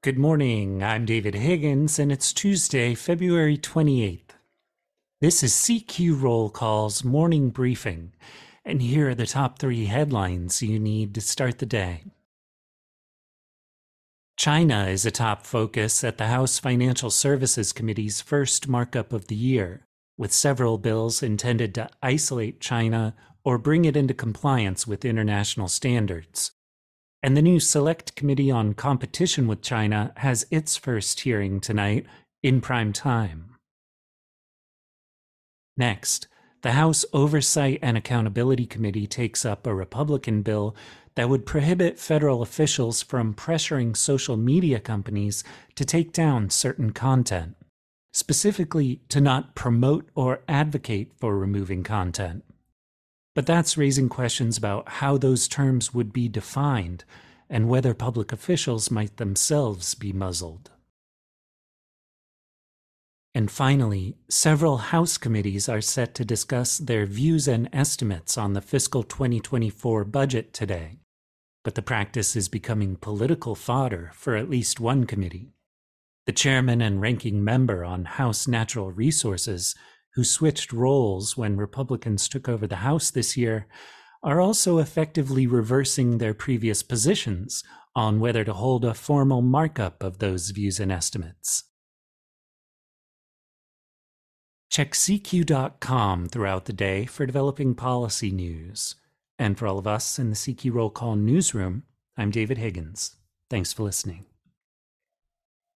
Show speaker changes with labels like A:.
A: Good morning. I'm David Higgins, and it's Tuesday, February 28th. This is CQ Roll Call's morning briefing, and here are the top three headlines you need to start the day. China is a top focus at the House Financial Services Committee's first markup of the year, with several bills intended to isolate China or bring it into compliance with international standards. And the new Select Committee on Competition with China has its first hearing tonight in prime time. Next, the House Oversight and Accountability Committee takes up a Republican bill that would prohibit federal officials from pressuring social media companies to take down certain content, specifically to not promote or advocate for removing content. But that's raising questions about how those terms would be defined and whether public officials might themselves be muzzled. And finally, several House committees are set to discuss their views and estimates on the fiscal 2024 budget today. But the practice is becoming political fodder for at least one committee. The chairman and ranking member on House Natural Resources who switched roles when Republicans took over the House this year, are also effectively reversing their previous positions on whether to hold a formal markup of those views and estimates. Check CQ.com throughout the day for developing policy news. And for all of us in the CQ Roll Call newsroom, I'm David Higgins. Thanks for listening.